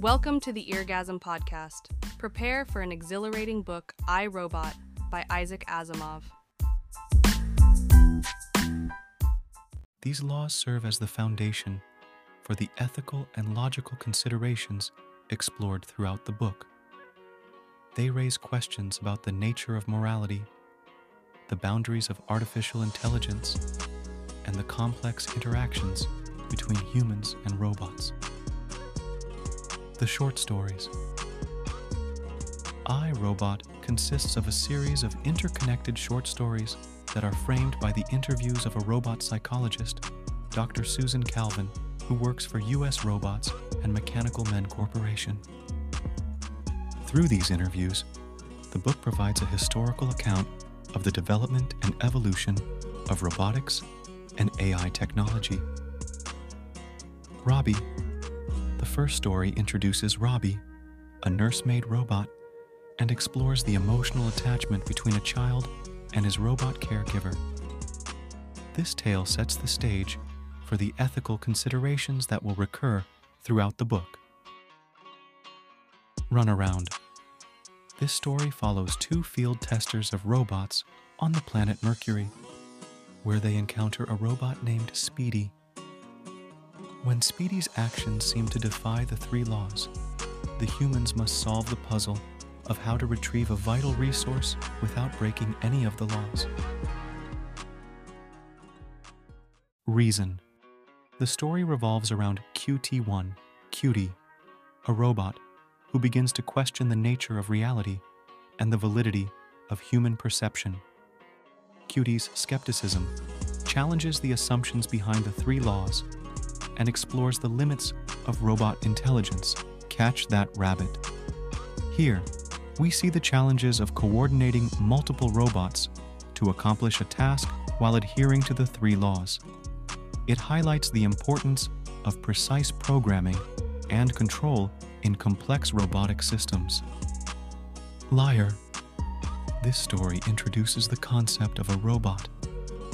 Welcome to the Eargasm Podcast. Prepare for an exhilarating book, I, Robot, by Isaac Asimov. These laws serve as the foundation for the ethical and logical considerations explored throughout the book. They raise questions about the nature of morality, the boundaries of artificial intelligence, and the complex interactions between humans and robots. The short stories. I, Robot consists of a series of interconnected short stories that are framed by the interviews of a robot psychologist, Dr. Susan Calvin, who works for US Robots and Mechanical Men Corporation. Through these interviews, the book provides a historical account of the development and evolution of robotics and AI technology. Robbie. The first story introduces Robbie, a nursemaid robot, and explores the emotional attachment between a child and his robot caregiver. This tale sets the stage for the ethical considerations that will recur throughout the book. Runaround. This story follows two field testers of robots on the planet Mercury, where they encounter a robot named Speedy. When Speedy's actions seem to defy the three laws, the humans must solve the puzzle of how to retrieve a vital resource without breaking any of the laws. Reason. The story revolves around QT1, Cutie, a robot who begins to question the nature of reality and the validity of human perception. Cutie's skepticism challenges the assumptions behind the three laws and explores the limits of robot intelligence. Catch that rabbit. Here, we see the challenges of coordinating multiple robots to accomplish a task while adhering to the three laws. It highlights the importance of precise programming and control in complex robotic systems. Liar. This story introduces the concept of a robot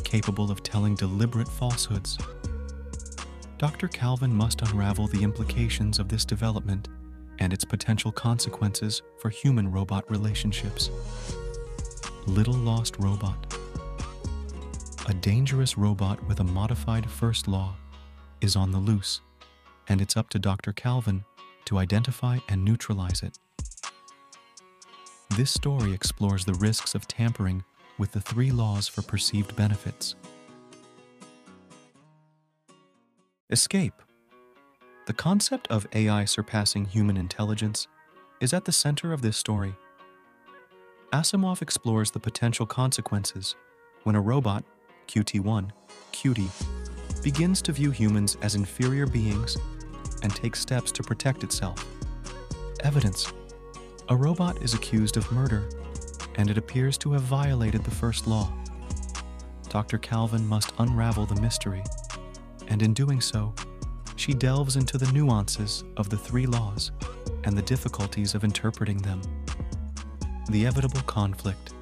capable of telling deliberate falsehoods. Dr. Calvin must unravel the implications of this development and its potential consequences for human robot relationships. Little Lost Robot A dangerous robot with a modified first law is on the loose, and it's up to Dr. Calvin to identify and neutralize it. This story explores the risks of tampering with the three laws for perceived benefits. Escape. The concept of AI surpassing human intelligence is at the center of this story. Asimov explores the potential consequences when a robot, QT1, Cutie, begins to view humans as inferior beings and takes steps to protect itself. Evidence A robot is accused of murder, and it appears to have violated the first law. Dr. Calvin must unravel the mystery, and in doing so, she delves into the nuances of the three laws and the difficulties of interpreting them. The inevitable conflict.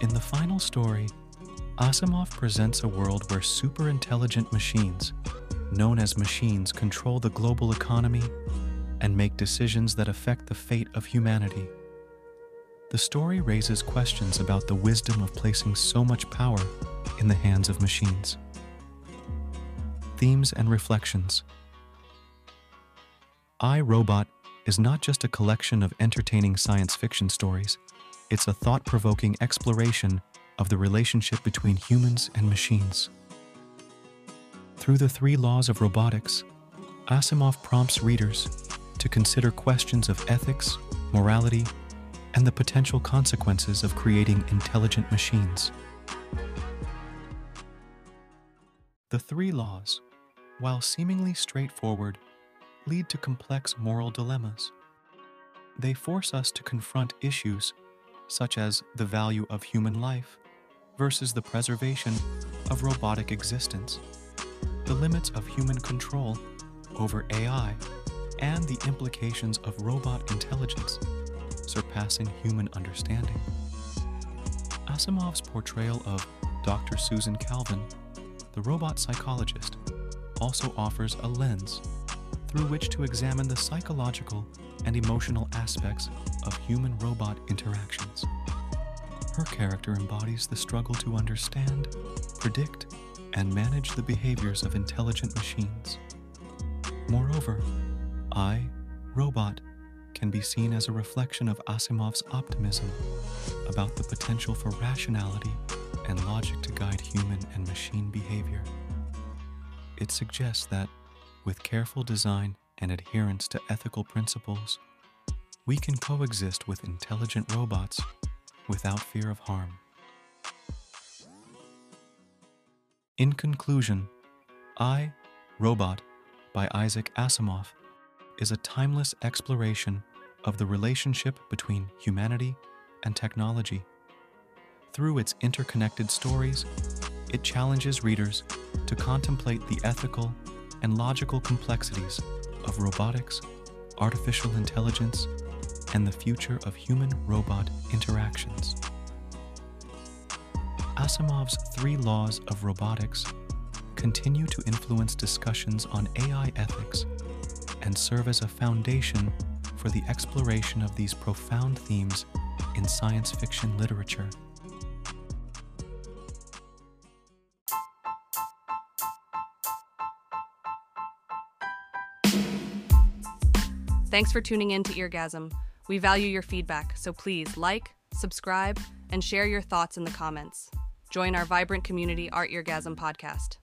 In the final story, Asimov presents a world where super intelligent machines, known as machines, control the global economy and make decisions that affect the fate of humanity. The story raises questions about the wisdom of placing so much power in the hands of machines themes and reflections. I, Robot is not just a collection of entertaining science fiction stories, it's a thought provoking exploration of the relationship between humans and machines. Through the three laws of robotics, Asimov prompts readers to consider questions of ethics, morality, and the potential consequences of creating intelligent machines. The three laws while seemingly straightforward, lead to complex moral dilemmas. They force us to confront issues such as the value of human life versus the preservation of robotic existence, the limits of human control over AI, and the implications of robot intelligence surpassing human understanding. Asimov's portrayal of Dr. Susan Calvin, the robot psychologist, also offers a lens through which to examine the psychological and emotional aspects of human robot interactions. Her character embodies the struggle to understand, predict, and manage the behaviors of intelligent machines. Moreover, I, Robot, can be seen as a reflection of Asimov's optimism about the potential for rationality and logic to guide human and machine behavior. It suggests that, with careful design and adherence to ethical principles, we can coexist with intelligent robots without fear of harm. In conclusion, I, Robot by Isaac Asimov is a timeless exploration of the relationship between humanity and technology. Through its interconnected stories, it challenges readers to contemplate the ethical and logical complexities of robotics, artificial intelligence, and the future of human robot interactions. Asimov's three laws of robotics continue to influence discussions on AI ethics and serve as a foundation for the exploration of these profound themes in science fiction literature. Thanks for tuning in to Eargasm. We value your feedback, so please like, subscribe, and share your thoughts in the comments. Join our vibrant community, Art Eargasm Podcast.